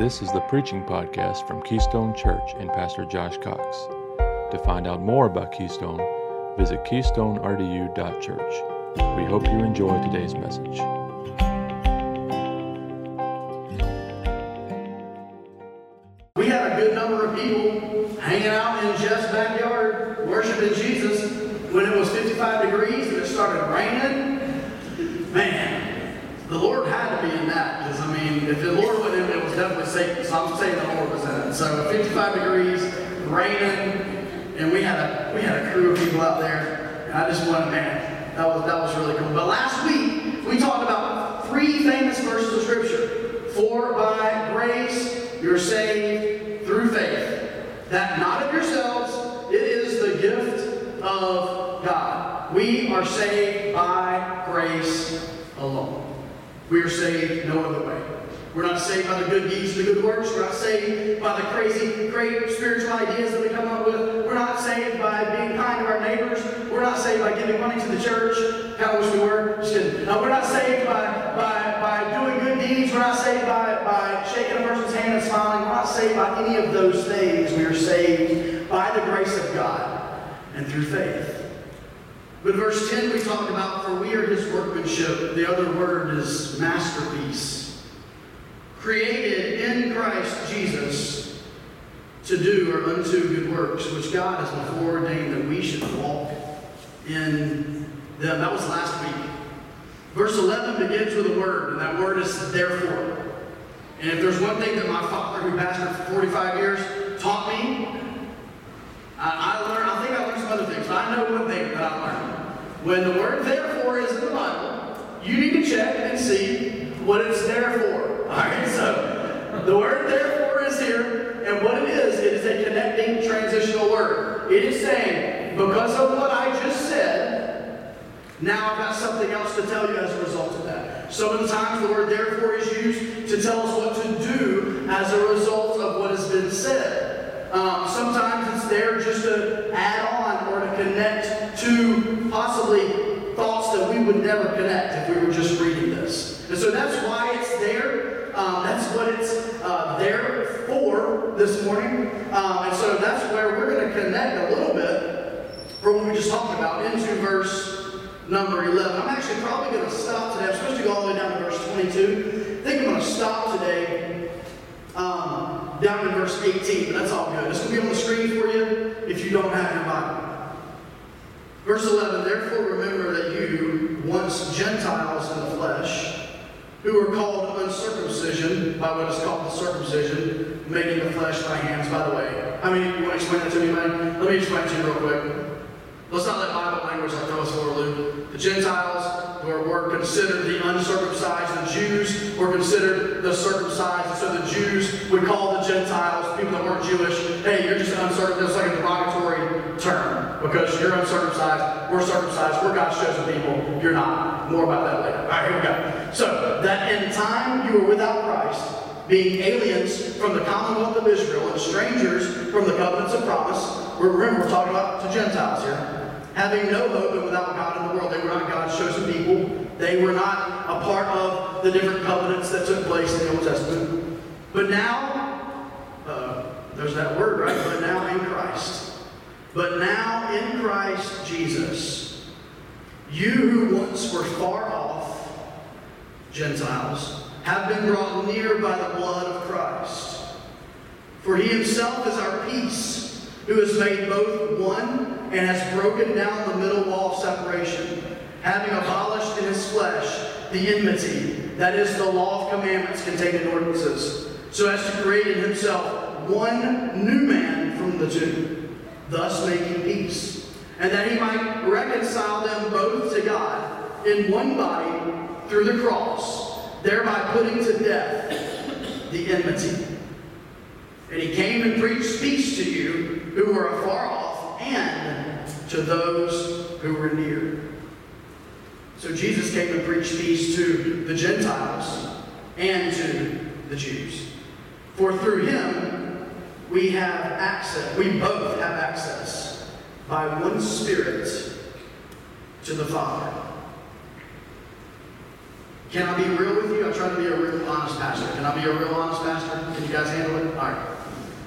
This is the preaching podcast from Keystone Church and Pastor Josh Cox. To find out more about Keystone, visit keystonerdu.church. We hope you enjoy today's message. We had a good number of people hanging out in Jeff's backyard worshiping Jesus when it was 55 degrees and it started raining. Man, the Lord had to be in that because, I mean, if the Lord would 60, so I'm saying the Lord was in it. So 55 degrees, raining, and we had a we had a crew of people out there. And I just wanted, man, that was that was really cool. But last week we talked about three famous verses of Scripture: "For by grace you're saved through faith, that not of yourselves; it is the gift of God. We are saved by grace alone. We are saved no other way." We're not saved by the good deeds the good works. We're not saved by the crazy, great spiritual ideas that we come up with. We're not saved by being kind to our neighbors. We're not saved by giving money to the church. Of wish we were. No, we're not saved by, by, by doing good deeds. We're not saved by, by shaking a person's hand and smiling. We're not saved by any of those things. We are saved by the grace of God and through faith. But verse 10 we talked about, for we are his workmanship. The other word is masterpiece created in Christ Jesus to do or unto good works, which God has before ordained that we should walk in them. That was last week. Verse 11 begins with a word, and that word is therefore. And if there's one thing that my father, who pastored for 45 years, taught me, I, I learned, I think I learned some other things, but I know one thing that I learned. When the word therefore is in the Bible, you need to check and see what it's there for. So the word therefore is here, and what it is, it is a connecting transitional word. It is saying, because of what I just said, now I've got something else to tell you as a result of that. Some of the times the word therefore is used to tell us what to do as a result of what has been said. Um, sometimes it's there just to add on or to connect to possibly thoughts that we would never connect if we were just reading this. And so that's why it's there. Um, that's what it's uh, there for this morning. Um, and so that's where we're going to connect a little bit from what we just talked about into verse number 11. I'm actually probably going to stop today. I'm supposed to go all the way down to verse 22. I think I'm going to stop today um, down to verse 18, but that's all good. This will be on the screen for you if you don't have your Bible. Verse 11, therefore remember that you, once Gentiles in the flesh, who are called uncircumcision by what is called the circumcision, making the flesh by hands, by the way. I mean, you want to explain that to me, man? Let me explain to you real quick. Let's not let Bible language like throw us for a loop. The Gentiles were, were considered the uncircumcised. The Jews were considered the circumcised. So the Jews would call the Gentiles, people that weren't Jewish, hey, you're just uncircumcised. That's like a derogatory term because you're uncircumcised. We're circumcised. We're God's chosen people. You're not. More about that later. All right, here we go. So that in time you were without Christ being aliens from the commonwealth of Israel and strangers from the covenants of promise. Remember, we're talking about to Gentiles here. Having no hope and without God in the world. They were not God's chosen people. They were not a part of the different covenants that took place in the Old Testament. But now, uh, there's that word, right? But now in Christ. But now in Christ Jesus, you who once were far off, Gentiles, have been brought near by the blood of Christ. For he himself is our peace, who has made both one and has broken down the middle wall of separation, having abolished in his flesh the enmity, that is, the law of commandments contained in ordinances, so as to create in himself one new man from the two, thus making peace, and that he might reconcile them both to God in one body through the cross, thereby putting to death the enmity. And he came and preached peace to you who were afar off and to those who were near. So Jesus came and preached peace to the Gentiles and to the Jews. For through him we have access, we both have access by one Spirit to the Father. Can I be real with you? I try to be a real honest pastor. Can I be a real honest pastor? Can you guys handle it? All right.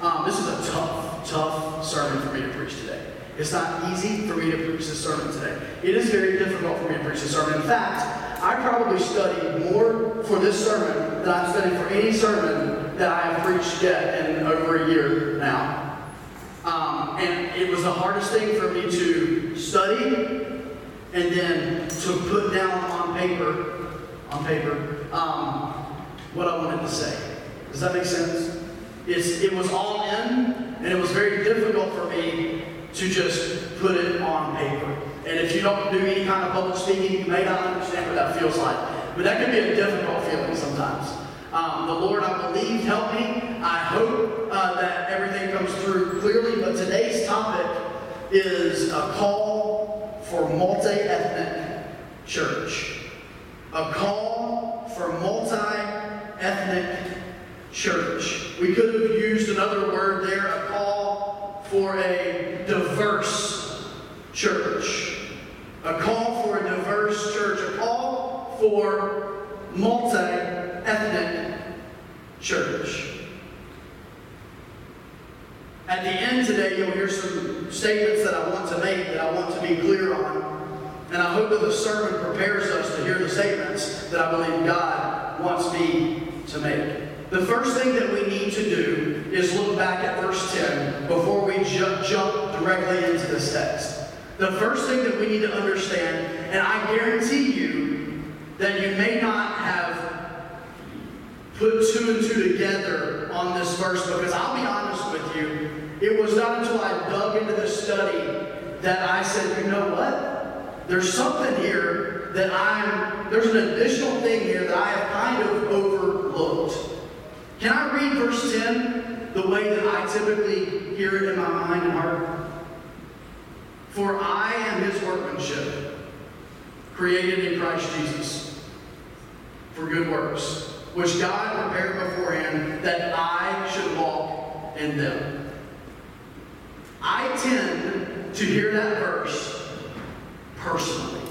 Um, this is a tough, tough sermon for me to preach today. It's not easy for me to preach this sermon today. It is very difficult for me to preach this sermon. In fact, I probably studied more for this sermon than I've studied for any sermon that I have preached yet in over a year now. Um, and it was the hardest thing for me to study and then to put down on paper, on paper, um, what I wanted to say. Does that make sense? It's, it was all in, and it was very difficult for me to just put it on paper. And if you don't do any kind of public speaking, you may not understand what that feels like. But that can be a difficult feeling sometimes. Um, the Lord, I believe, help me. I hope uh, that everything comes through clearly. But today's topic is a call for multi-ethnic church. A call for multi-ethnic church. We could have used another word there, a call for a diverse church. A call for a diverse church. A call for multi-ethnic church. At the end today, you'll hear some statements that I want to make, that I want to be clear on. And I hope that the sermon prepares us to hear the statements that I believe God wants me to make. The first thing that we need to do is look back at verse 10 before we ju- jump directly into this text. The first thing that we need to understand, and I guarantee you that you may not have put two and two together on this verse because I'll be honest with you, it was not until I dug into this study that I said, you know what? There's something here that I'm, there's an additional thing here that I have kind of overlooked. Can I read verse 10 the way that I typically hear it in my mind and heart? For I am his workmanship, created in Christ Jesus for good works, which God prepared beforehand that I should walk in them. I tend to hear that verse personally.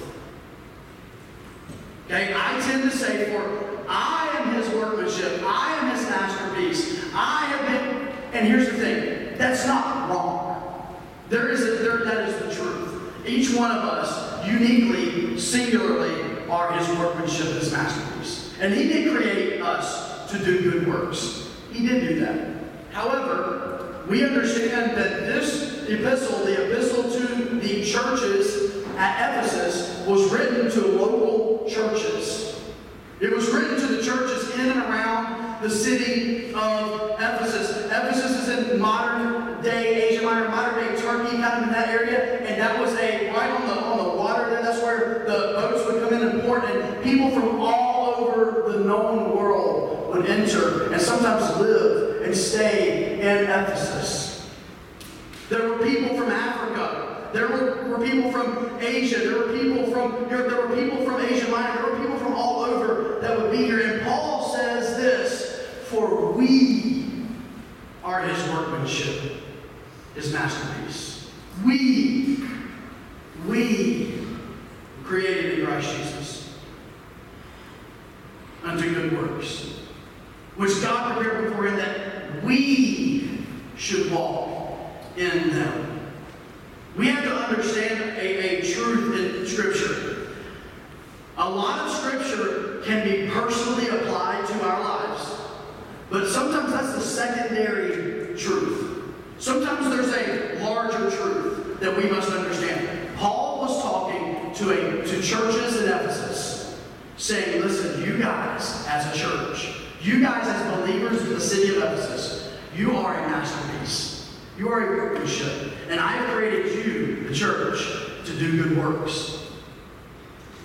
Okay, I tend to say, For I am his workmanship, I am his masterpiece, I have been, and here's the thing, that's not wrong. There is a, there, that is the truth. Each one of us, uniquely, singularly, are his workmanship, his masterpiece. And he did create us to do good works. He did do that. However, we understand that this epistle, the epistle to the churches at Ephesus, was written to local churches. It was written to the churches in and around the city of Ephesus. Ephesus is in modern day Asia Minor, modern day Turkey, kind of in that area, and that was a right on the on the water there. That's where the boats would come in and port, and people from all over the known world would enter and sometimes live and stay in Ephesus. There were people from Africa. There were, were people from Asia. There were people from there, there were people from Asia Minor. There were people from all over that would be here. And Paul says this: "For we are His workmanship, His masterpiece. We, we, created in Christ Jesus unto good works, which God prepared beforehand that we should walk in them." We have to understand a, a truth in Scripture. A lot of Scripture can be personally applied to our lives, but sometimes that's the secondary truth. Sometimes there's a larger truth that we must understand. Paul was talking to, a, to churches in Ephesus, saying, Listen, you guys as a church, you guys as believers in the city of Ephesus, you are a masterpiece. You are a workmanship, and I have created you, the church, to do good works.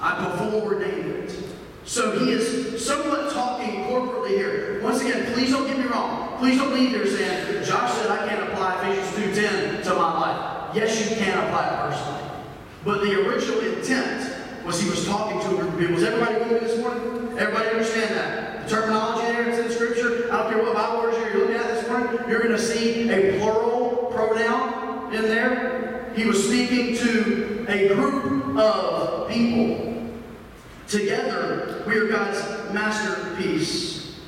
I before ordained it. So he is somewhat talking corporately here. Once again, please don't get me wrong. Please don't leave here saying, Josh said I can't apply Ephesians 2.10 to my life. Yes, you can apply it personally. But the original intent was he was talking to a group of people. Was everybody with me this morning? Everybody understand that? The terminology there, it's in Scripture. I don't care what Bible version you're looking at this morning. You're going to see a plural pronoun in there. He was speaking to a group of people. Together, we are God's masterpiece.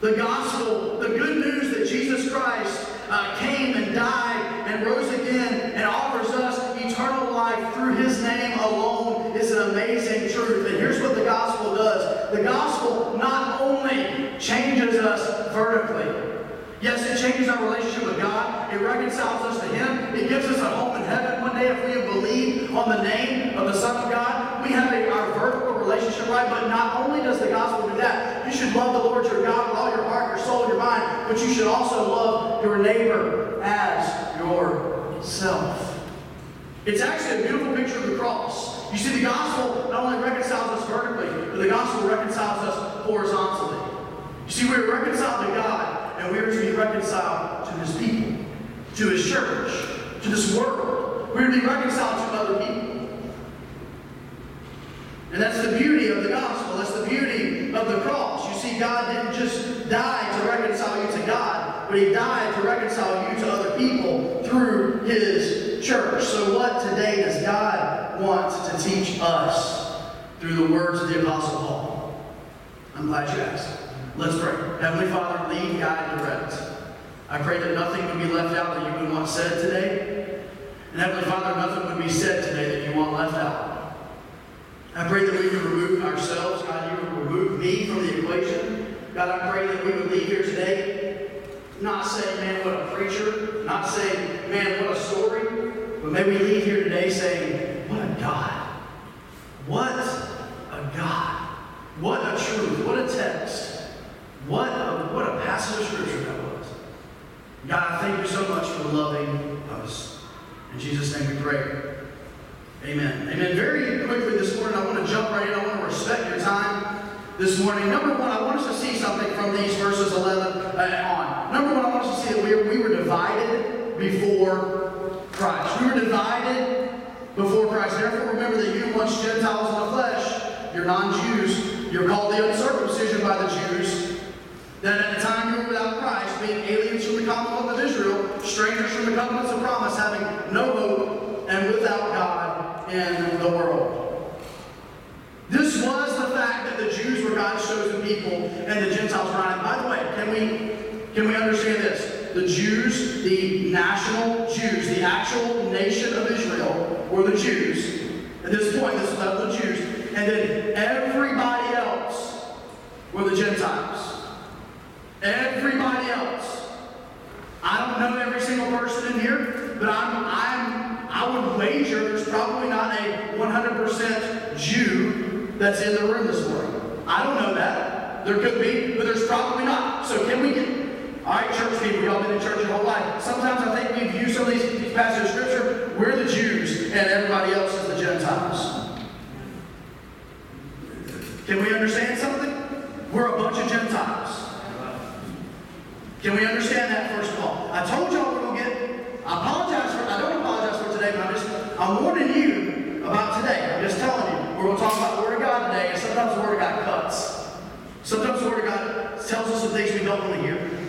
The gospel, the good news that Jesus Christ uh, came and died and rose again and offers us eternal life through his name alone is an amazing truth. And here's what the gospel does the gospel not only changes us vertically, Yes, it changes our relationship with God. It reconciles us to Him. It gives us a home in heaven one day if we have believed on the name of the Son of God. We have a, our vertical relationship right, but not only does the gospel do that, you should love the Lord your God with all your heart, your soul, your mind, but you should also love your neighbor as yourself. It's actually a beautiful picture of the cross. You see, the gospel not only reconciles us vertically, but the gospel reconciles us horizontally. You see, we're reconciled to God and we are to be reconciled to his people, to his church, to this world. We're to be reconciled to other people. And that's the beauty of the gospel. That's the beauty of the cross. You see, God didn't just die to reconcile you to God, but He died to reconcile you to other people through His church. So, what today does God want to teach us through the words of the Apostle Paul? I'm glad you asked. Let's pray. Heavenly Father, lead, guide, and direct. I pray that nothing would be left out that you would want said today. And Heavenly Father, nothing would be said today that you want left out. I pray that we would remove ourselves. God, you would remove me from the equation. God, I pray that we would leave here today not saying, man, what a preacher. Not saying, man, what a story. But may we leave here today saying, God. What a God. What a truth. What a text. What a, what a passage of scripture that was. God, thank you so much for loving us. In Jesus' name we pray. Amen. Amen. Very quickly this morning, I want to jump right in. I want to respect your time this morning. Number one, I want us to see something from these verses 11 uh, on. Number one, I want us to see that we we were divided before Christ. We were divided before Christ. Therefore, remember that you, once Gentiles in the flesh, you're non Jews, you're called the uncircumcision by the Jews that at the time you were without Christ, being aliens from the commonwealth of Israel, strangers from the covenants of promise, having no hope, and without God in the world. This was the fact that the Jews were God's chosen people and the Gentiles were not. By the way, can we can we understand this? The Jews, the national Jews, the actual nation of Israel, were the Jews. At this point, this was the Jews. And then everybody else were the Gentiles. Everybody else. I don't know every single person in here, but I'm, I'm, I would wager there's probably not a 100% Jew that's in the room this morning. I don't know that. There could be, but there's probably not. So can we get, right, church people, y'all been in church your whole life. Sometimes I think we view some of these, these passages of Scripture, we're the Jews and everybody else is the Gentiles. Can we understand something? We're a bunch of Gentiles. Can we understand that first of all? I told y'all we're to get, I apologize for, I don't apologize for today, but I'm just, I'm warning you about today. I'm just telling you. We're to talk about the Word of God today, and sometimes the Word of God cuts. Sometimes the Word of God tells us some things we don't want to hear.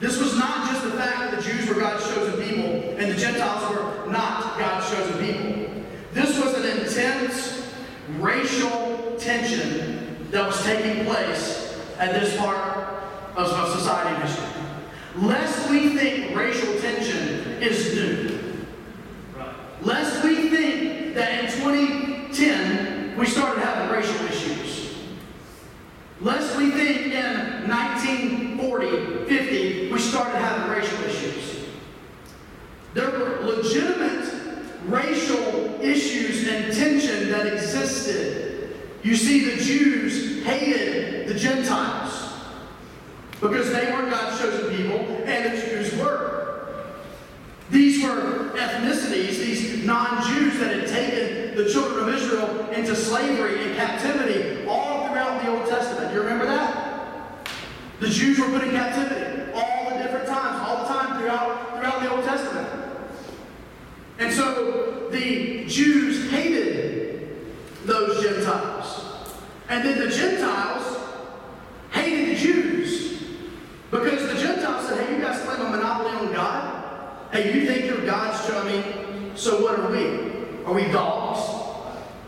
This was not just the fact that the Jews were God's chosen people and the Gentiles were not God's chosen people. This was an intense racial tension that was taking place at this part of, society history. Lest we think racial tension is new. Lest we think that in 2010 we started having racial issues. Lest we think in 1940, 50, we started having racial issues. There were legitimate racial issues and tension that existed. You see, the Jews hated the Gentiles because they were God's chosen people and the Jews were. These were ethnicities, these non Jews that had taken the children of Israel into slavery and captivity all throughout the Old Testament. Do you remember that? The Jews were put in captivity all the different times, all the time throughout, throughout the Old Testament. And so the Jews hated those Gentiles. And then the Gentiles hated the Jews. Because the Gentiles said, hey, you guys claim a monopoly on God? Hey, you think you're God's mean, so what are we? Are we dogs?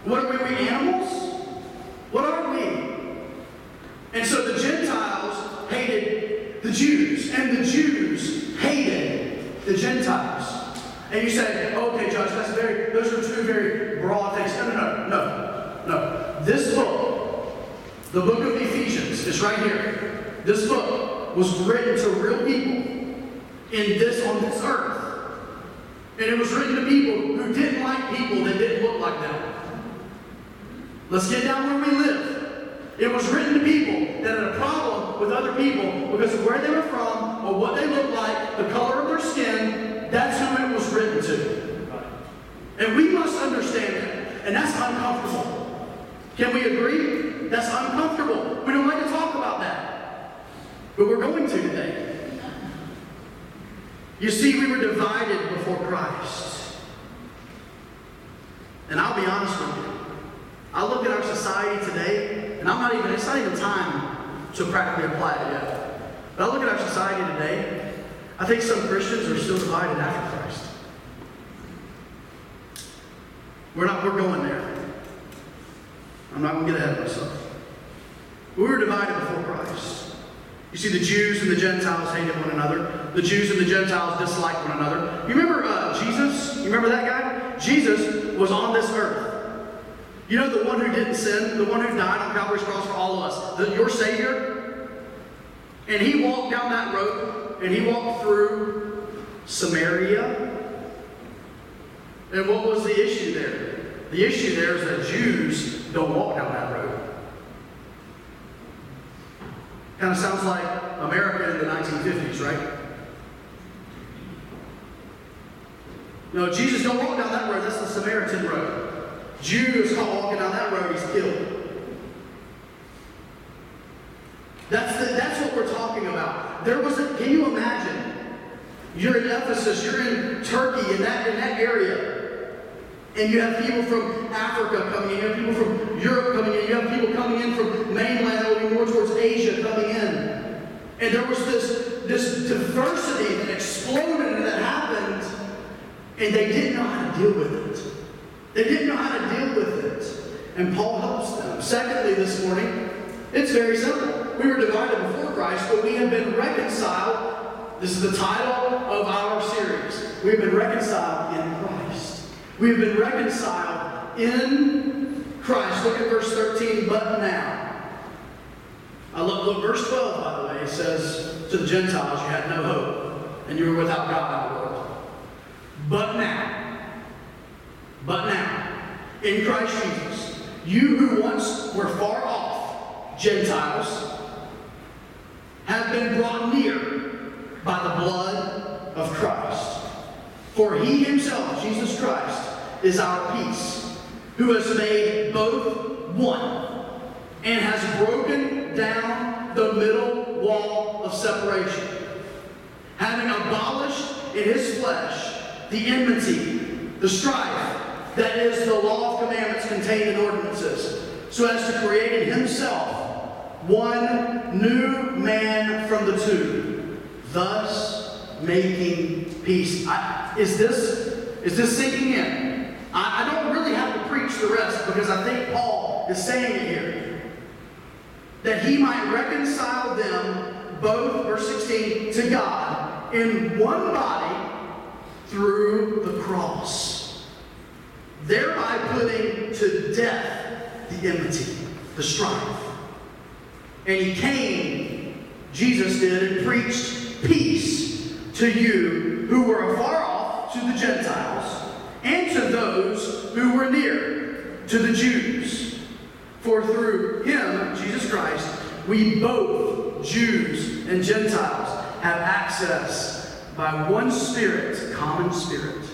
What are we? Are we animals? What are we? And so the Gentiles the Jews, and the Jews hated the Gentiles. And you say, okay, Judge, that's very, those are two very broad things. No, no, no, no, no. This book, the book of Ephesians, is right here. This book was written to real people in this on this earth. And it was written to people who didn't like people that didn't look like them. Let's get down where we live. It was written to people that had a problem with other people because of where they were from or what they looked like, the color of their skin. That's who it was written to. And we must understand that. And that's uncomfortable. Can we agree? That's uncomfortable. We don't like to talk about that. But we're going to today. You see, we were divided before Christ. And I'll be honest with you. I look at our society today, and I'm not even, it's not even time to practically apply it yet. But I look at our society today, I think some Christians are still divided after Christ. We're not, we're going there. I'm not going to get ahead of myself. We were divided before Christ. You see, the Jews and the Gentiles hated one another. The Jews and the Gentiles disliked one another. You remember uh, Jesus? You remember that guy? Jesus was on this earth. You know the one who didn't sin, the one who died on Calvary's cross for all of us, the, your Savior? And he walked down that road, and he walked through Samaria. And what was the issue there? The issue there is that Jews don't walk down that road. Kind of sounds like America in the 1950s, right? No, Jesus don't walk down that road. That's the Samaritan road. Is caught walking down that road, he's killed. That's, the, that's what we're talking about. There was a, can you imagine? You're in Ephesus, you're in Turkey, in that, in that area. And you have people from Africa coming in, you have people from Europe coming in, you have people coming in from mainland, looking more towards Asia coming in. And there was this, this diversity that exploded and that happened and they didn't know how to deal with it. They didn't know how to. And Paul helps them. Secondly, this morning, it's very simple. We were divided before Christ, but we have been reconciled. This is the title of our series. We have been reconciled in Christ. We have been reconciled in Christ. Look at verse 13, but now. I love look, verse 12, by the way, it says to the Gentiles, you had no hope, and you were without God in the world. But now, but now, in Christ Jesus, you who once were far off, Gentiles, have been brought near by the blood of Christ. For he himself, Jesus Christ, is our peace, who has made both one and has broken down the middle wall of separation, having abolished in his flesh the enmity, the strife, that is the law of commandments contained in ordinances, so as to create in himself one new man from the two, thus making peace. I, is this is this sinking in? I, I don't really have to preach the rest because I think Paul is saying it here. That he might reconcile them both, verse 16, to God in one body through the cross, thereby putting to death the enmity, the strife. And he came, Jesus did, and preached peace to you who were afar off, to the Gentiles, and to those who were near, to the Jews. For through him, Jesus Christ, we both, Jews and Gentiles, have access by one Spirit, common Spirit,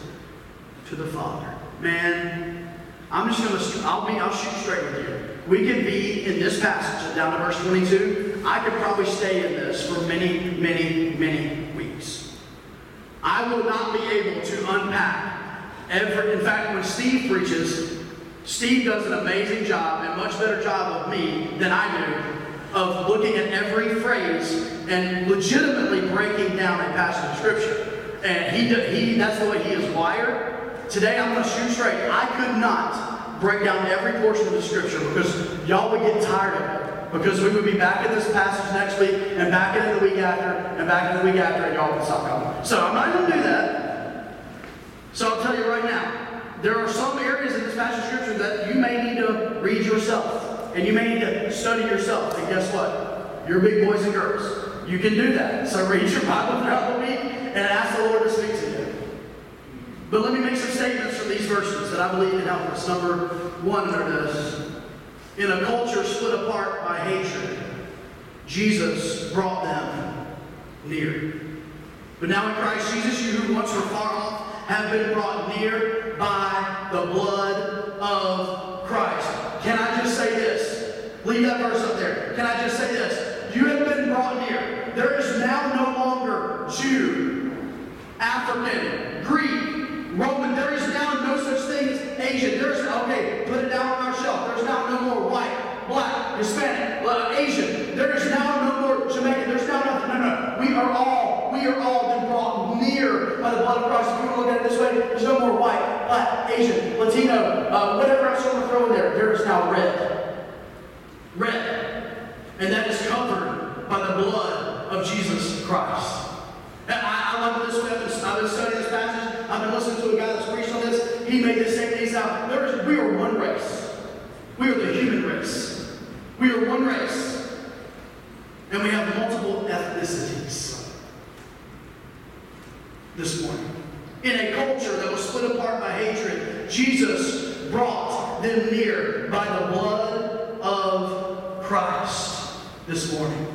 to the Father. Man, I'm just to, I'll be, I'll shoot straight with you. We could be in this passage down to verse 22. I could probably stay in this for many, many, many weeks. I will not be able to unpack every, in fact, when Steve preaches, Steve does an amazing job and much better job of me than I do of looking at every phrase and legitimately breaking down a passage of scripture. And he, he that's the way he is wired. Today I'm going to shoot straight. I could not break down every portion of the scripture because y'all would get tired of it. Because we would be back in this passage next week, and back in it the week after, and back in the week after, and y'all can stop coming. So I'm not going to do that. So I'll tell you right now, there are some areas in this passage of scripture that you may need to read yourself, and you may need to study yourself. And guess what? You're big boys and girls. You can do that. So read your Bible throughout the week and ask the Lord to speak to you. But let me make some statements from these verses that I believe can help us. Number one under this. In a culture split apart by hatred, Jesus brought them near. But now in Christ Jesus, you who once were far off have been brought near by the blood of Christ. Can I just say this? Leave that verse up there. Can I just say this? You have been brought near. There is now no longer Jew, African, Greek, Roman. There is now no such thing as Asian. There's okay, put it down on our shelf. There's now no more white, black, Hispanic, uh, Asian. There is now no more Jamaican. There's now nothing. No, no. We are all, we are all been brought near by the blood of Christ. If you look at it this way, there's no more white, black, Asian, Latino, uh, whatever else you want to throw in there. There is now red. Red. And that is covered by the blood of Jesus Christ. I, I love this. I've been studying this passage. I've been listening to a guy that's preached on this. He made this same thing out. There is, we are one race. We are the human race. We are one race. And we have multiple ethnicities this morning. In a culture that was split apart by hatred, Jesus brought them near by the blood of Christ this morning.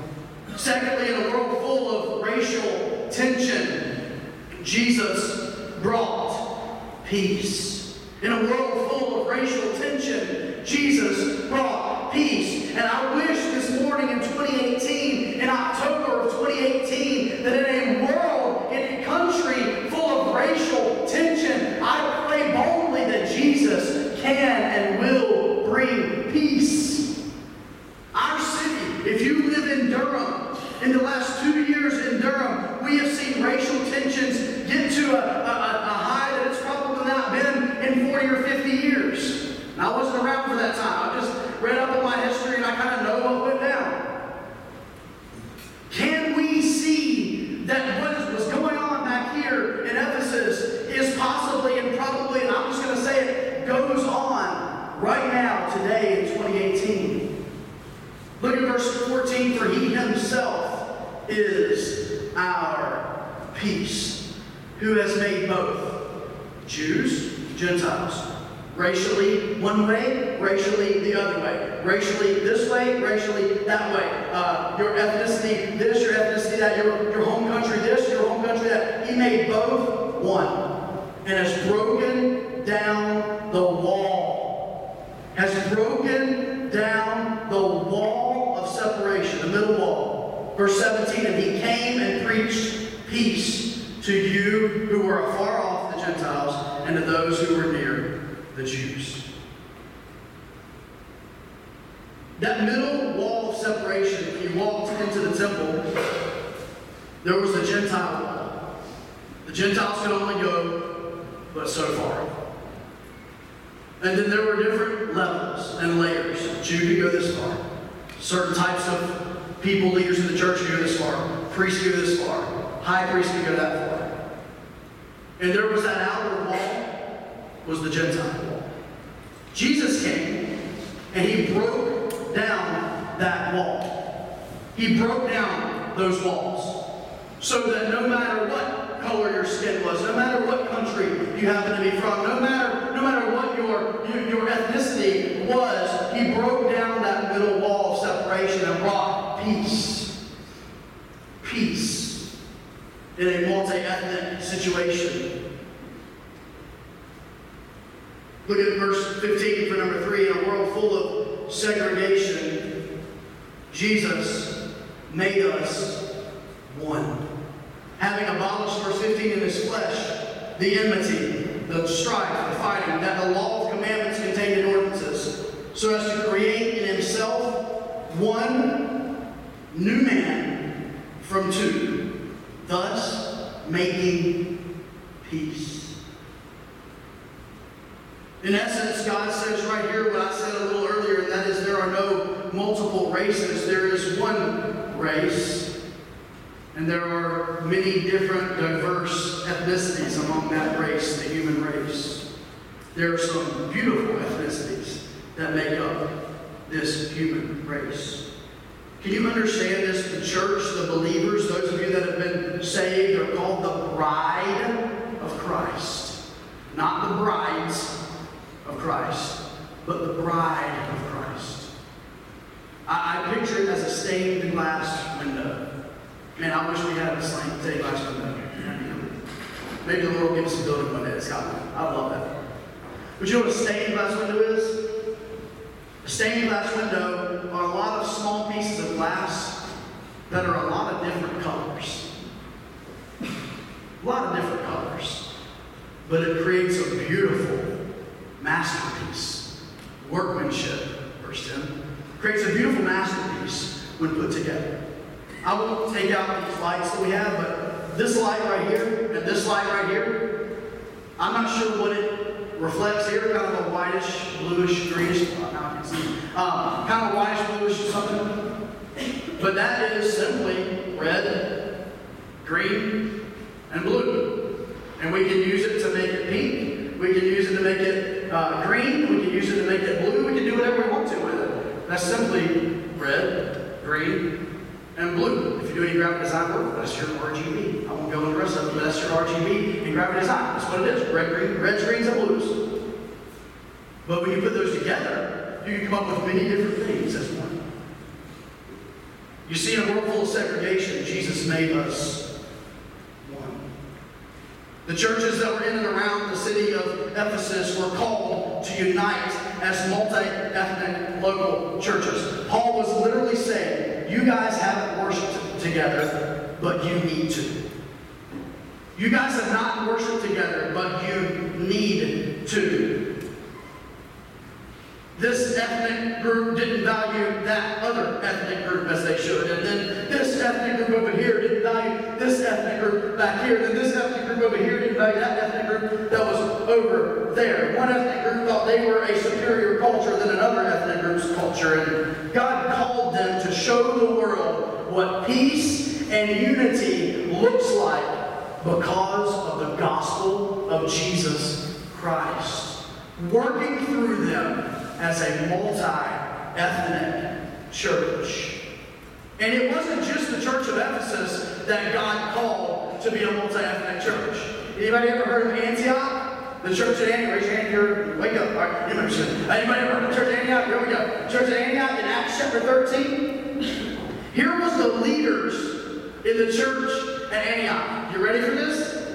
Secondly, in a world full of racial tension, Jesus brought peace. In a world full of racial tension, Jesus brought peace. And I wish this morning in 2018, in October of 2018, that in a world, in a country full of racial tension, I pray boldly that Jesus can and will bring peace. Our city, if you live in Durham, in the last two years in Durham, we have seen racial tensions get to a, a, a high that it's probably not been in 40 or 50 years. And I wasn't around for that time. I just read up on my history and I kind of know what went down. Can we see that what was going on back here in Ephesus is possibly and probably, and I'm just going to say it, goes on right now, today in 2018? Look at verse 14. For he himself is our peace, who has made both Jews, Gentiles, racially one way, racially the other way, racially this way, racially that way. Uh, your ethnicity this, your ethnicity that, your, your home country this, your home country that. He made both one and has broken down the wall. Has broken down the wall of separation, the middle wall. Verse 17, and he came and preached peace to you who were afar off, the Gentiles, and to those who were near, the Jews. That middle wall of separation, if you walked into the temple, there was a Gentile wall. The Gentiles could only go but so far. And then there were different levels and layers. Jew could go this far. Certain people, leaders in the church go this far. Priests go this far. High priests could go that far. And there was that outward wall, was the Gentile wall. Jesus came and he broke down that wall. He broke down those walls. So that no matter what color your skin was, no matter what country you happen to be from, no matter, no matter what your, your, your ethnicity was, he broke down that middle wall separation and brought peace. Peace in a multi-ethnic situation. Look at verse 15 for number three. In a world full of segregation, Jesus made us one. Having abolished, verse 15, in his flesh, the enmity, the strife, the fighting, that the law of commandments contained in ordinances, so as to create in himself one new man from two, thus making peace. In essence, God says right here what I said a little earlier, and that is there are no multiple races, there is one race, and there are many different diverse ethnicities among that race, the human race. There are some beautiful ethnicities that make up this human race. Can you understand this? The church, the believers, those of you that have been saved, are called the bride of Christ. Not the brides of Christ, but the bride of Christ. I, I picture it as a stained glass window. Man, I wish we had a stained glass window. Maybe the Lord give us a building one day. It's got. I love that. But you know what a stained glass window is? Stained glass window are a lot of small pieces of glass that are a lot of different colors. A lot of different colors. But it creates a beautiful masterpiece. Workmanship, verse 10. Creates a beautiful masterpiece when put together. I won't take out these lights that we have, but this light right here and this light right here, I'm not sure what it reflects here, kind of a whitish, bluish, greenish, now I can see, kind of whitish, bluish something. But that is simply red, green, and blue. And we can use it to make it pink. We can use it to make it uh, green. We can use it to make it blue. We can do whatever we want to with it. That's simply red, green, and blue. If you do any graphic design work, that's your RGB. I won't go into the rest of it, but that's your RGB in graphic design. That's what it is. Red, green, red greens, and blues. But when you put those together, you can come up with many different things as one. You see, in a world full of segregation, Jesus made us one. The churches that were in and around the city of Ephesus were called to unite as multi ethnic local churches. Paul was literally saying, You guys haven't worshiped together, but you need to. You guys have not worshiped together, but you need to. This ethnic group didn't value that other ethnic group as they should. And then this ethnic group over here didn't value this ethnic group back here. And then this ethnic group over here didn't value that ethnic group that was over there. One ethnic group thought they were a superior culture than another ethnic group's culture. And God called them to show the world what peace and unity looks like because of the gospel of Jesus Christ. Working through them as a multi-ethnic church. And it wasn't just the church of Ephesus that God called to be a multi-ethnic church. Anybody ever heard of Antioch? The church at Antioch. Raise your hand here. Wake up. All right. Anybody ever heard of the church at Antioch? Here we go. Church at Antioch in Acts chapter 13. Here was the leaders in the church at Antioch. You ready for this?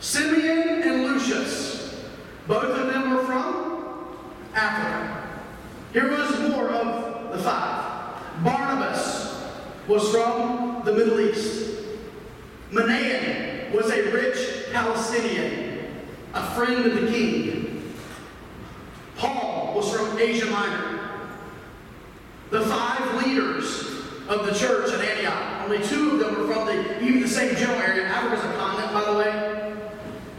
Simeon and Lucius. Both of them were from Africa. Here was more of the five. Barnabas was from the Middle East. Manaen was a rich Palestinian, a friend of the king. Paul was from Asia Minor. The five leaders of the church at Antioch, only two of them were from the even the same general area. Africa's a continent, by the way,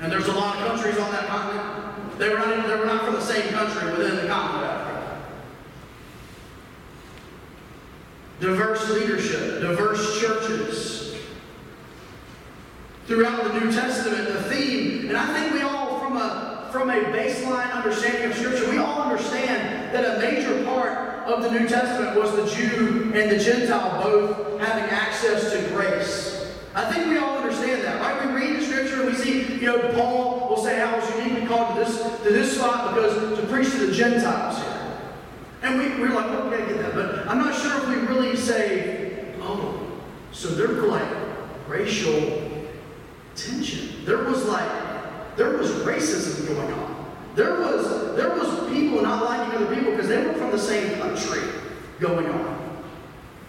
and there's a lot of countries on that continent. They were not even, they were not from the same country within the continent. diverse leadership, diverse churches. Throughout the New Testament, the theme, and I think we all, from a, baseline understanding of Scripture, we all understand that a major part of the New Testament was the Jew and the Gentile both having access to grace. I think we all understand that, right? We read the Scripture and we see, you know, Paul will say I was uniquely called to this, to this spot because to preach to the Gentiles here. And we, we're like, okay, I get that. But I'm not sure if we really say, oh, so there were like racial tension. There was like, there was racism going on. There was, there was people not liking other people because they were from the same country going on.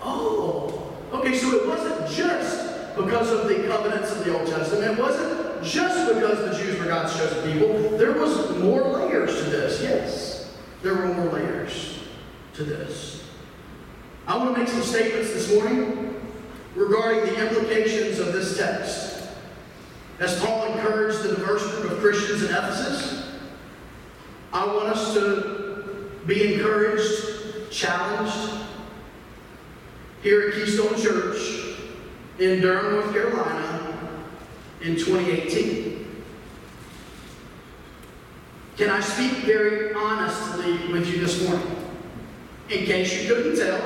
Oh, okay, so it wasn't just because of the covenants of the Old Testament. It wasn't just because the Jews were God's chosen people. There was more layers to this, yes. There were more layers to this. I want to make some statements this morning regarding the implications of this text. As Paul encouraged the diverse group of Christians in Ephesus, I want us to be encouraged, challenged, here at Keystone Church in Durham, North Carolina in 2018. Can I speak very honestly with you this morning? In case you couldn't tell,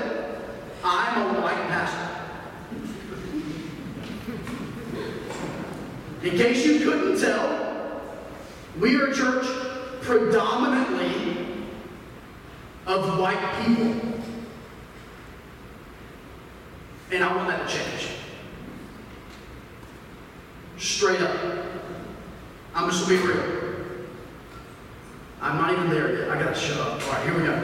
I'm a white pastor. In case you couldn't tell, we are a church predominantly of white people. And I want that to change. Straight up. I'm just gonna be real. I'm not even there yet. I gotta shut up. All right, here we go.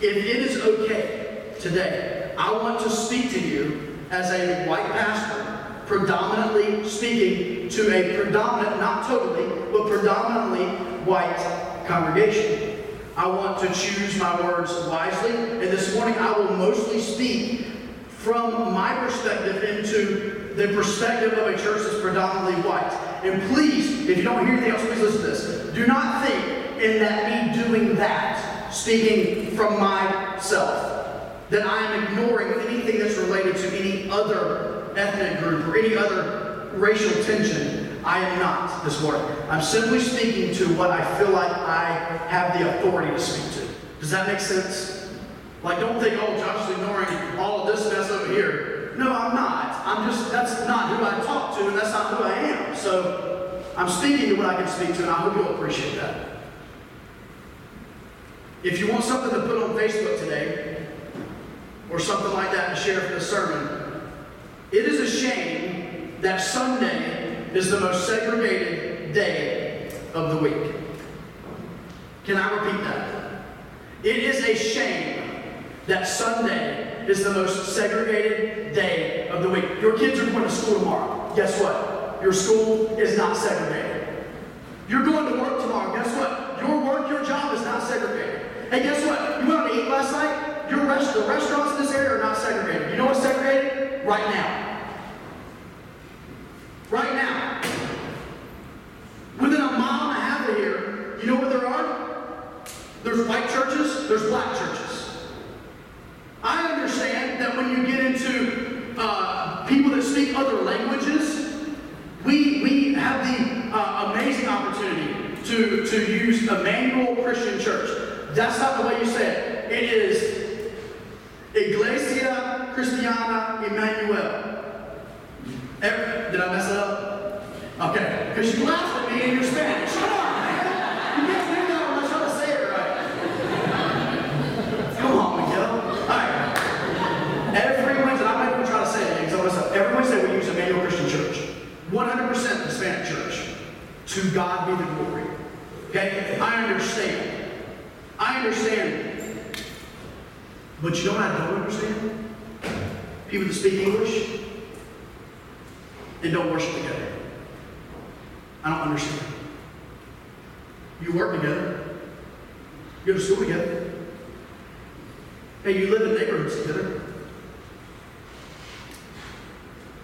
if it is okay today, I want to speak to you as a white pastor predominantly speaking to a predominant, not totally, predominantly white congregation. I want to choose my words wisely, and this morning I will mostly speak from my perspective into the perspective of a church that's predominantly white. And please, if you don't hear anything else, please listen to this. Do not think in that me doing that, speaking from myself, that I am ignoring anything that's related to any other ethnic group or any other racial tension. I am not this morning. I'm simply speaking to what I feel like I have the authority to speak to. Does that make sense? Like, don't think, oh, Josh is ignoring all of this mess over here. No, I'm not. I'm just, that's not who I talk to, and that's not who I am. So I'm speaking to what I can speak to, and I hope you'll appreciate that. If you want something to put on Facebook today, or something like that to share for the sermon, it is a shame that Sunday is the most segregated day of the week. Can I repeat that? It is a shame that Sunday is the most segregated day of the week. Your kids are going to school tomorrow. Guess what? Your school is not segregated. You're going to work tomorrow. Guess what? Your work, your job is not segregated. Hey, guess what? You went out to eat last night? Your rest, the restaurants in this area are not segregated. You know what's segregated? Right now. Right now. Within a mile and a half of here, you know what there are? There's white churches, there's black churches. I understand that when you get into uh, people that speak other languages, we, we have the uh, amazing opportunity to, to use Emmanuel Christian Church. That's not the way you say it. It is Iglesia Cristiana Emmanuel. Every, did I mess it up? Okay. Because you laughed at me in your Spanish. Come on, man. You can't do that unless I'm trying to say it right. Come on, Miguel. All right. Every Wednesday, I'm not even trying to say it because I Every Wednesday we use Emmanuel Christian Church. 100% Hispanic church. To God be the glory. Okay? I understand. I understand. But you know what I don't understand? People that speak English and don't worship together. I don't understand. You work together. You go to school together. And you live in neighborhoods together.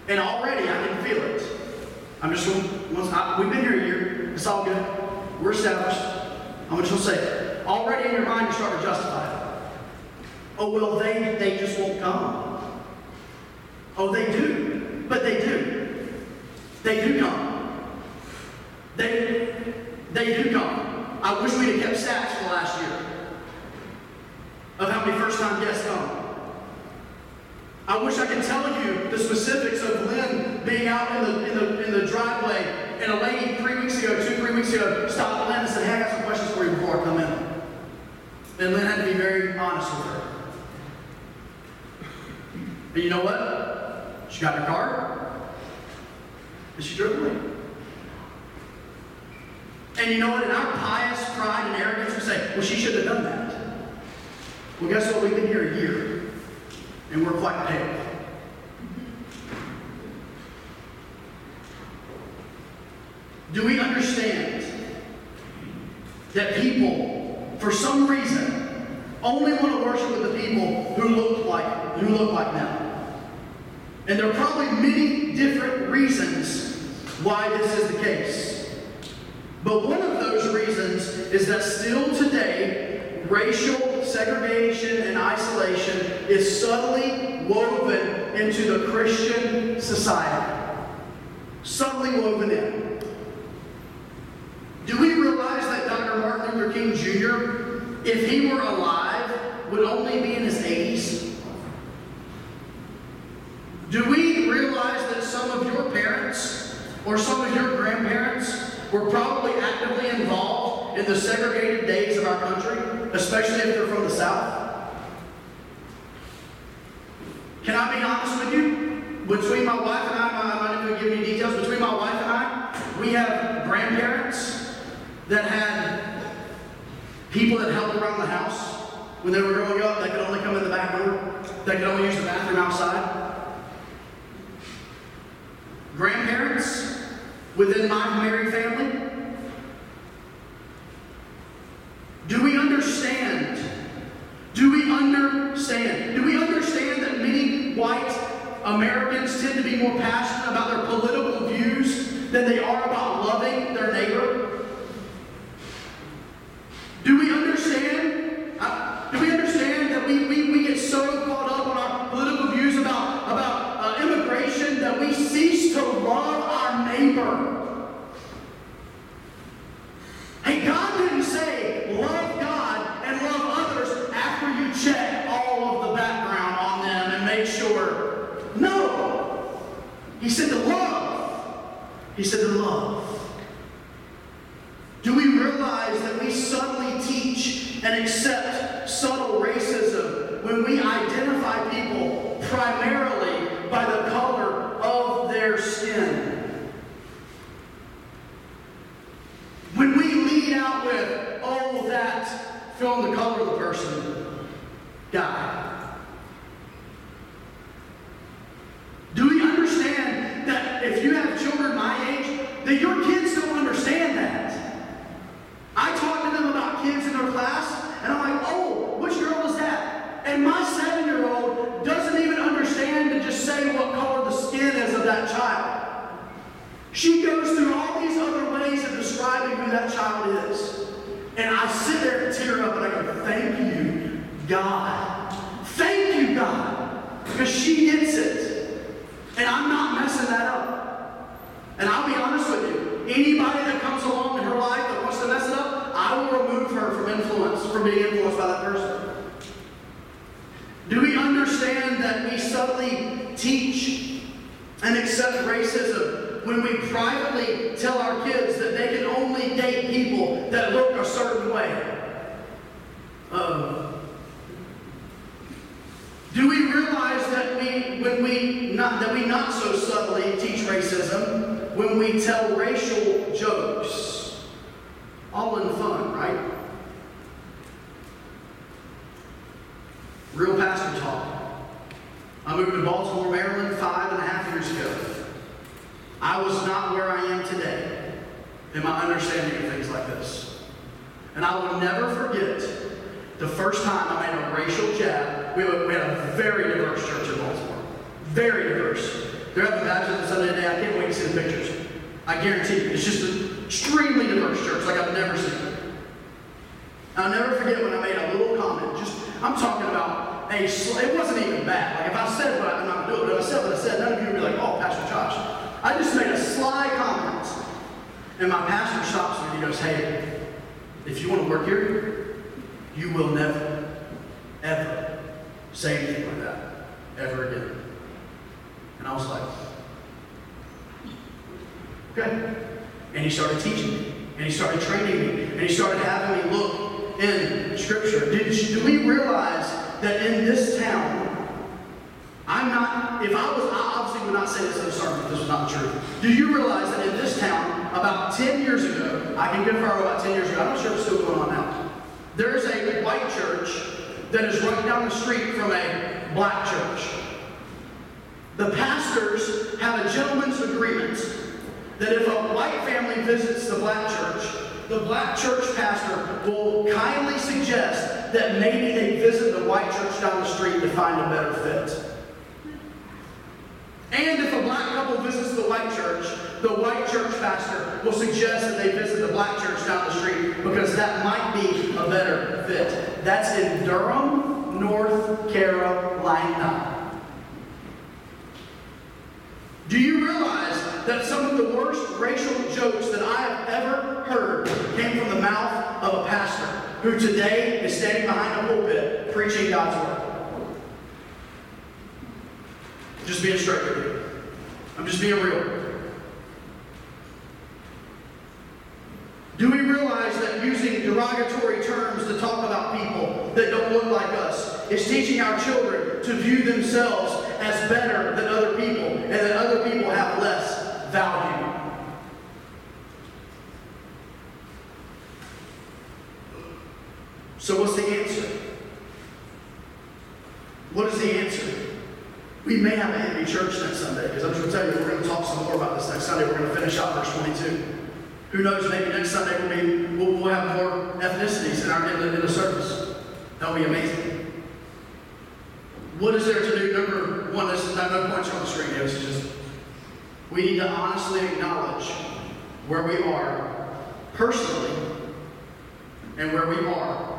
And already I can feel it. I'm just going, once I, we've been here a year. It's all good. We're established. I'm just going to already in your mind you're to justify it. Oh, well, they, they just won't come. Oh, they do. But they do. They do come. They, they do come. I wish we'd have kept stats for last year of how many first-time guests come. I wish I could tell you the specifics of Lynn being out in the, in the, in the driveway and a lady three weeks ago, two, three weeks ago, stopped Lynn and said, hey, I got some questions for you before I come in. And Lynn had to be very honest with her. And you know what? She got in her car, and she drove away. And you know what? In our pious pride and arrogance, we say, well, she should have done that. Well, guess what? We've been here a year, and we're quite pale. Do we understand that people, for some reason, only want to worship with the people who look like who look like them? And there are probably many different reasons why this is the case. But one of those reasons is that still today, racial segregation and isolation is subtly woven into the Christian society. Subtly woven in. Do we realize that Dr. Martin Luther King Jr., if he were alive, would only be in his 80s? Do we realize that some of your parents or some of your grandparents were probably actively involved in the segregated days of our country, especially if they're from the South? Can I be honest with you? Between my wife and I, I'm not even going to give you details. Between my wife and I, we have grandparents that had people that helped around the house when they were growing up that could only come in the back door, that could only use the bathroom outside. Grandparents within my married family. Do we understand? Do we understand? Do we understand that many white Americans tend to be more passionate about their political views than they are about loving their neighbor? Do we understand? Uh, do we understand that we, we, we get so caught up on our political views about, about uh, immigration that we cease to love our neighbor? Hey, God didn't say love God and love others after you check all of the background on them and make sure. No. He said to love. He said to love. Do we realize that we subtly teach and accept subtle racism when we identify people primarily by the color of their skin? When we lead out with, oh, that, fill in the color of the person, guy. Do we understand that if you have children my age, that your kids don't understand that? I talk to them about kids in their class, and I'm like, oh, which girl is that? And my seven year old doesn't even understand to just say what color the skin is of that child. She goes through all these other ways of describing who that child is. And I sit there and tear up and I go, thank you, God. Thank you, God. Because she gets it. And I'm not messing that up. And I'll be honest with you. Anybody that comes along in her life that wants to mess it up, I will remove her from influence, from being influenced by that person. Do we understand that we subtly teach and accept racism when we privately tell our kids that they can only date people that look a certain way? Um, do we realize that we, when we not that we not so subtly teach racism when we tell racial jokes, all in fun, right? Real pastor talk. I moved to Baltimore, Maryland, five and a half years ago. I was not where I am today in my understanding of things like this. And I will never forget the first time I made a racial jab. We had, we had a very diverse church in Baltimore. Very diverse. They're having baptism Sunday day. I can't wait to see the pictures. I guarantee you. It's just an extremely diverse church like I've never seen. I'll never forget when I made a little comment. Just I'm talking about a. It wasn't even bad. Like if I said what I'm not gonna do it, but if I said what I said, none of you would be like, "Oh, Pastor Josh." I just made a sly comment, and my pastor stops me and he goes, "Hey, if you want to work here, you will never, ever say anything like that ever again." And I was like, "Okay." And he started teaching me, and he started training me, and he started having me look in Scripture. Did, do we realize that in this town, I'm not, if I was, I obviously would not say this in a sermon this was not true. Do you realize that in this town, about 10 years ago, I can confirm about 10 years ago, I'm not sure if it's still going on now, there is a white church that is right down the street from a black church. The pastors have a gentleman's agreement that if a white family visits the black church, the black church pastor will kindly suggest that maybe they visit the white church down the street to find a better fit. And if a black couple visits the white church, The white church pastor will suggest that they visit the black church down the street because that might be a better fit. That's in Durham, North Carolina. Do you realize that some of the worst racial jokes that I have ever heard came from the mouth of a pastor who today is standing behind a pulpit preaching God's word? Just being straight with you. I'm just being real. Do we realize that using derogatory terms to talk about people that don't look like us is teaching our children to view themselves as better than other people and that other people have less value? So, what's the answer? What is the answer? We may have a heavy church next Sunday because I'm just going to tell you, we're going to talk some more about this next Sunday. We're going to finish out verse 22. Who knows, maybe next Sunday we'll, be, we'll, we'll have more ethnicities in, our, in, the, in the service. That'll be amazing. What is there to do? Number one, this is not no points on the screen. It's just we need to honestly acknowledge where we are personally and where we are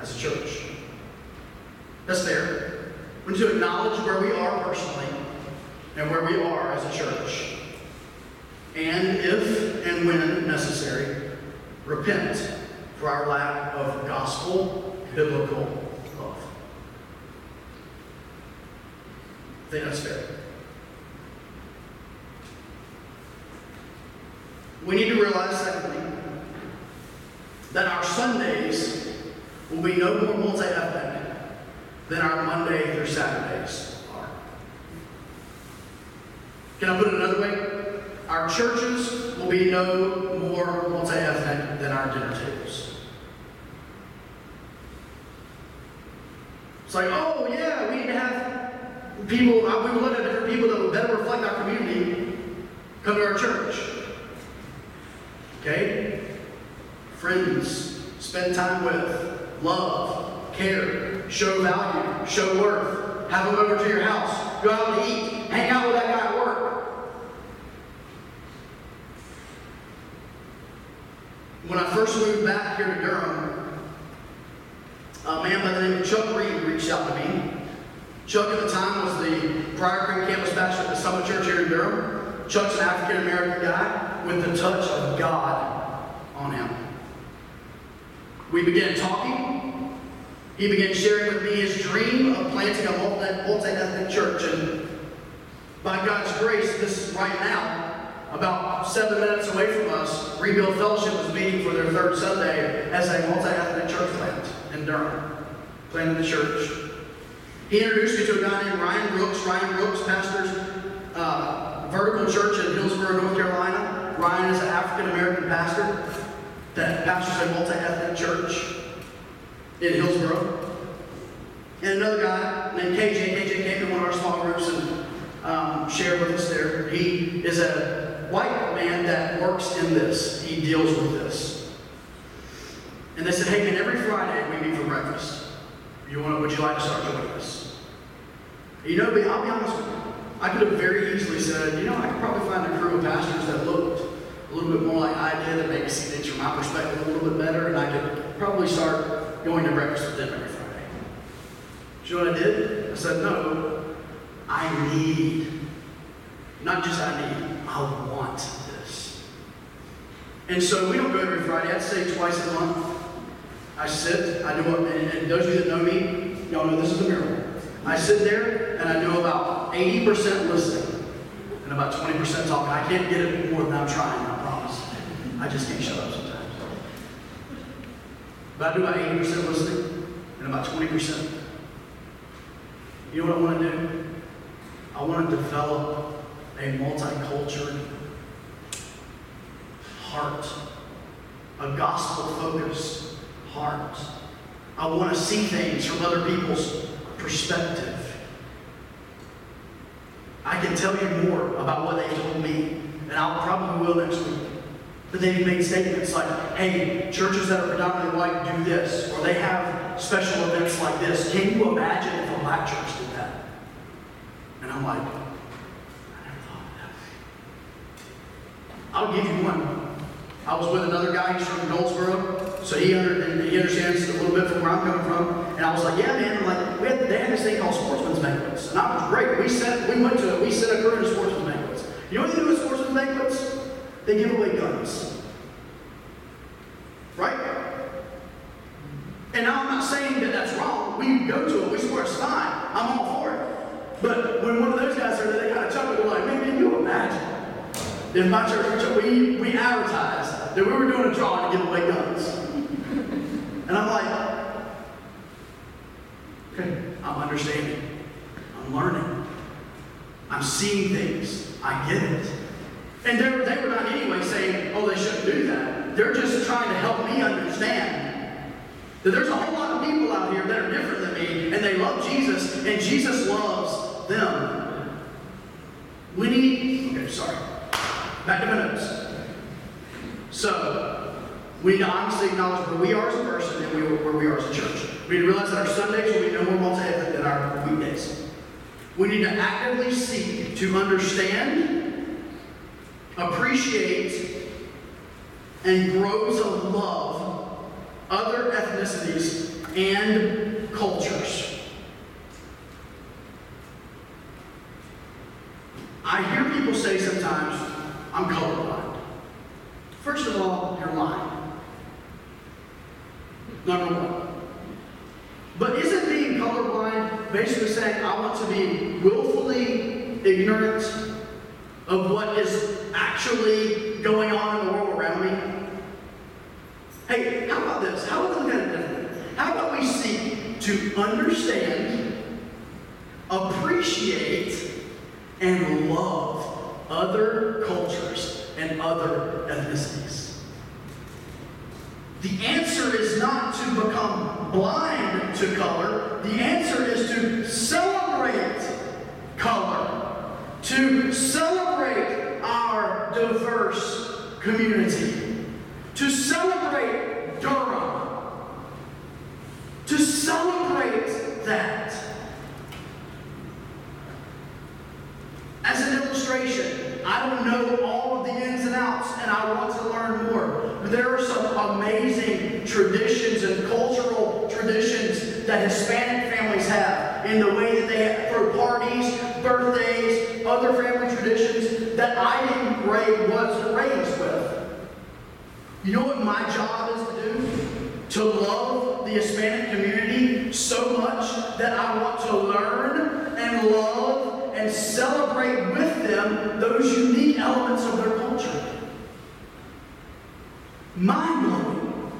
as a church. That's there. We need to acknowledge where we are personally and where we are as a church. And if and when necessary, repent for our lack of gospel biblical love. I think that's fair. We need to realize, secondly, that our Sundays will be no more multi ethnic than our Monday through Saturdays are. Can I put it another way? Our churches will be no more multi ethnic than our dinner tables. It's like, oh, yeah, we need to have people, we will look at different people that will better reflect our community come to our church. Okay? Friends, spend time with, love, care, show value, show worth, have them over to your house, go out to eat, hang out with that guy at work. When I first moved back here to Durham, a man by the name of Chuck Reed reached out to me. Chuck at the time was the Brier Creek campus pastor at the Summit Church here in Durham. Chuck's an African American guy with the touch of God on him. We began talking. He began sharing with me his dream of planting a multi-ethnic church. And by God's grace, this is right now, about seven minutes away from us, Rebuild Fellowship is meeting for their third Sunday as a multi-ethnic church plant in Durham, planting the church. He introduced me to a guy named Ryan Brooks. Ryan Brooks pastors uh, Vertical Church in Hillsborough, North Carolina. Ryan is an African American pastor that pastors a multi-ethnic church in Hillsborough. And another guy named KJ. KJ came to one of our small groups and um, shared with us there. He is a white man that works in this. He deals with this. And they said, hey man, every Friday we meet for breakfast. You want, would you like to start joining us? You know, I'll be honest with you. I could have very easily said, you know, I could probably find a crew of pastors that looked a little bit more like I did and maybe see things from my perspective a little bit better, and I could probably start going to breakfast with them every Friday. Do you know what I did? I said, no, I need, not just I need, I want this. And so we don't go every Friday. I'd say twice a month. I sit, I do what, and, and those of you that know me, y'all know this is a miracle. I sit there and I do about 80% listening and about 20% talking. I can't get it more than I'm trying, I promise. I just can't shut up sometimes. But I do about 80% listening and about 20%. You know what I want to do? I want to develop a multicultural heart, a gospel focused heart. I want to see things from other people's perspective. I can tell you more about what they told me, and I'll probably will next week. But they've made statements like, hey, churches that are predominantly white do this, or they have special events like this. Can you imagine if a black church did that? And I'm like, I never thought of that. I'll give you one. I was with another guy, he's from Goldsboro, so he, under, he understands a little bit from where I'm coming from. And I was like, yeah, man, I'm like, we had, they had this thing called sportsman's banquets. And that was great. We sent, we went to it, we sent a crew to sportsman's banquets. You know what they do at sportsman's banquets? They give away guns. Right? And now I'm not saying that that's wrong. We go to it, we swear it's fine. I'm all for it. But when one of those guys are there, they kind of chuckle. They're like, man, can you imagine? In my church, we, we advertised that we were doing a drawing to give away guns. And I'm like, okay, I'm understanding. I'm learning. I'm seeing things. I get it. And they were, they were not anyway saying, oh, they shouldn't do that. They're just trying to help me understand that there's a whole lot of people out here that are different than me, and they love Jesus, and Jesus loves them. We need, okay, sorry. Back to my notes. So, we need to honestly acknowledge where we are as a person and where we are as a church. We need to realize that our Sundays will be no more multi-ethnic than our weekdays. We need to actively seek to understand, appreciate, and grow to love other ethnicities and cultures. I hear people say sometimes, I'm colorblind. First of all, you're lying. Number one. But isn't being colorblind basically saying I want to be willfully ignorant of what is actually going on in the world around me? Hey, how about this? How about we look at it differently? How about we seek to understand, appreciate, and love other cultures and other ethnicities? The answer is not to become blind to color. The answer is to celebrate color, to celebrate our diverse community, to celebrate Durham, to celebrate that. As an illustration, I don't know all of the ins and outs, and I want to learn more. But there are some amazing traditions and cultural traditions that Hispanic families have in the way family traditions that I didn't raise, wasn't raised with. You know what my job is to do? To love the Hispanic community so much that I want to learn and love and celebrate with them those unique elements of their culture. Mind blowing.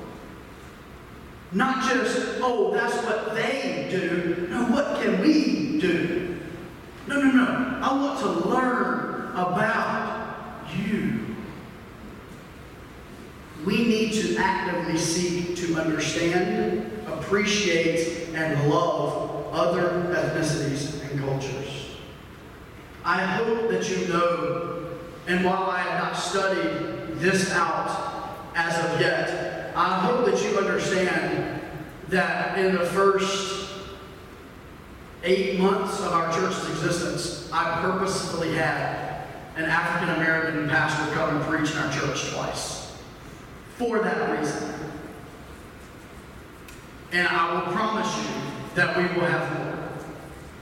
Not just, oh, that's what they do. No, what can we do? No, no, no. I want to learn about you. We need to actively seek to understand, appreciate, and love other ethnicities and cultures. I hope that you know, and while I have not studied this out as of yet, I hope that you understand that in the first eight months of our church's existence, I purposefully had an African American pastor come and preach in our church twice. For that reason. And I will promise you that we will have more.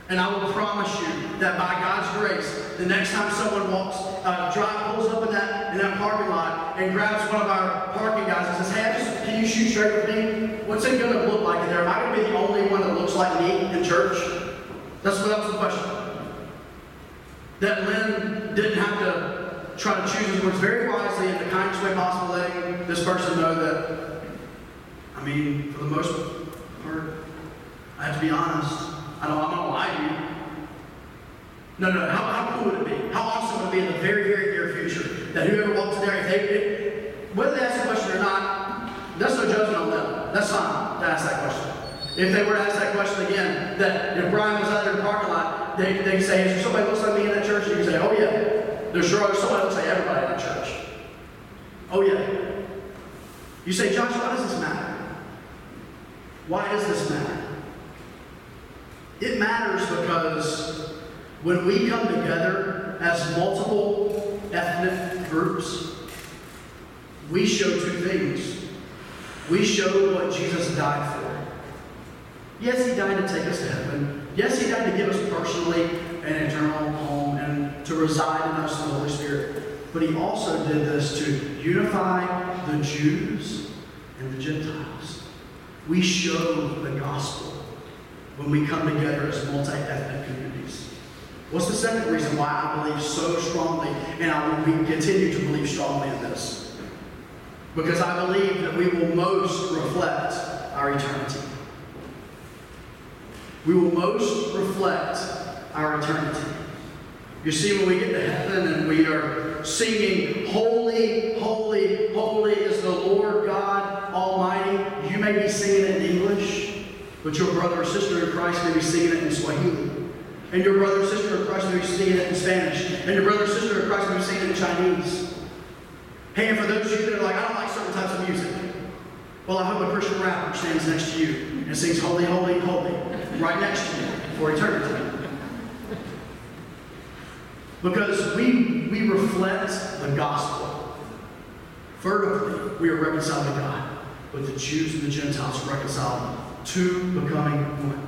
And I will promise you that by God's grace, the next time someone walks, uh, drive, pulls up in that in that parking lot and grabs one of our parking guys and says, "Hey, just, can you shoot straight with me? What's it going to look like in there? Am I going to be the only one that looks like me in church?" That's what that was the question. That Lynn didn't have to try to choose his words very wisely in the kindest way possible, letting this person know that. I mean, for the most part, I have to be honest. I don't, I'm not gonna you. No, no, how, how cool would it be? How awesome would it be in the very, very near future that whoever walks in there, if they, if, whether they ask the question or not, that's no judgment on them. That's fine to ask that question. If they were to ask that question again, that if Brian was out there in the parking lot, they, they say, is there somebody looks like me in that church? And you say, oh yeah. There's sure somebody looks like everybody in that church. Oh yeah. You say, Josh, why does this matter? Why does this matter? It matters because when we come together as multiple ethnic groups, we show two things. We show what Jesus died for. Yes, he died to take us to heaven. Yes, he died to give us personally an eternal home and to reside in us in the Holy Spirit. But he also did this to unify the Jews and the Gentiles. We show the gospel when we come together as multi ethnic communities. What's the second reason why I believe so strongly, and I will continue to believe strongly in this? Because I believe that we will most reflect our eternity. We will most reflect our eternity. You see, when we get to heaven and we are singing, Holy, Holy, Holy is the Lord God Almighty, you may be singing it in English, but your brother or sister in Christ may be singing it in Swahili. And your brother or sister in Christ may be singing it in Spanish. And your brother or sister in Christ may be singing it in Chinese. Hey, and for those of you that are like, I don't like certain types of music. Well, I hope a Christian rapper stands next to you and sings Holy, Holy, Holy right next to you for eternity. Because we, we reflect the gospel. Vertically, we are reconciled to God, but the Jews and the Gentiles are reconciled to becoming one.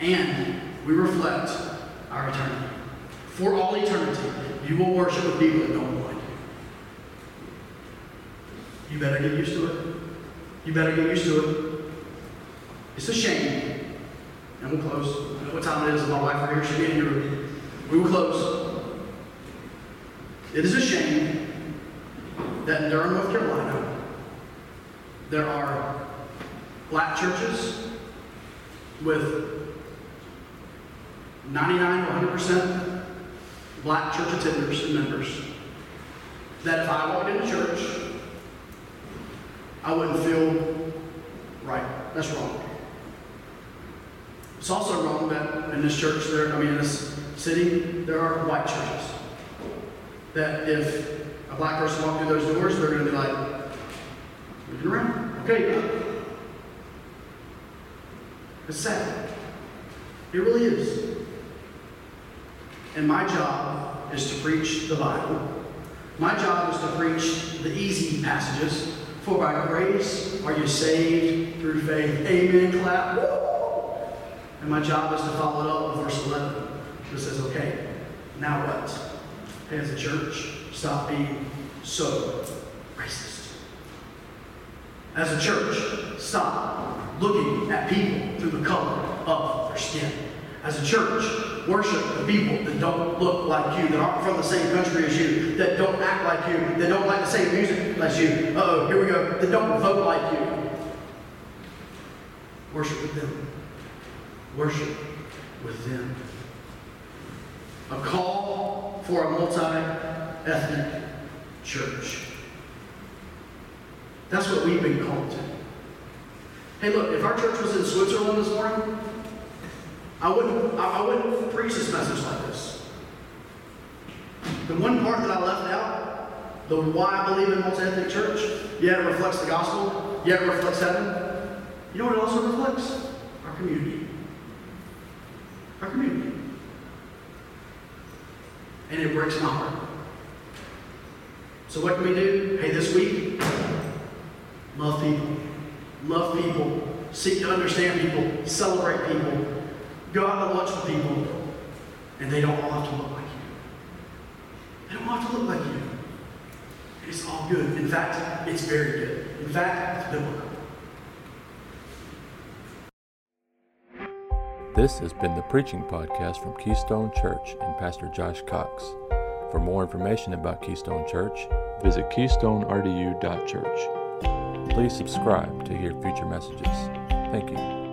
And we reflect our eternity. For all eternity, you will worship with people that don't like you. You better get used to it. You better get used to it. It's a shame. And we'll close. what time it is. My wife right here. She'll be in your room. We will close. It is a shame that in Durham, North Carolina, there are black churches with 99 to 100% black church attenders and members. That if I walked into church, I wouldn't feel right. That's wrong. It's also wrong that in this church, there, I mean, in this city, there are white churches. That if a black person walked through those doors, they're going to be like, looking around. Okay. It's sad. It really is. And my job is to preach the Bible. My job is to preach the easy passages. For by grace are you saved through faith. Amen. Clap. And my job is to follow it up with verse 11. It says, okay, now what? As a church, stop being so racist. As a church, stop looking at people through the color of their skin. As a church, worship the people that don't look like you, that aren't from the same country as you, that don't act like you, that don't like the same music as you. oh, here we go. That don't vote like you. Worship with them. Worship with them. A call for a multi ethnic church. That's what we've been called to. Hey, look, if our church was in Switzerland this morning, I wouldn't, I, wouldn't preach this message like this. The one part that I left out, the why I believe in multi-ethnic church, yeah, it reflects the gospel, yeah, it reflects heaven. You know what it also reflects? Our community. And it breaks my heart. So what can we do? Hey, this week, love people. Love people. Seek to understand people. Celebrate people. Go out to lunch with people. And they don't all have to look like you. They don't all have to look like you. It's all good. In fact, it's very good. In fact, it's biblical. This has been the Preaching Podcast from Keystone Church and Pastor Josh Cox. For more information about Keystone Church, visit keystonerdu.church. Please subscribe to hear future messages. Thank you.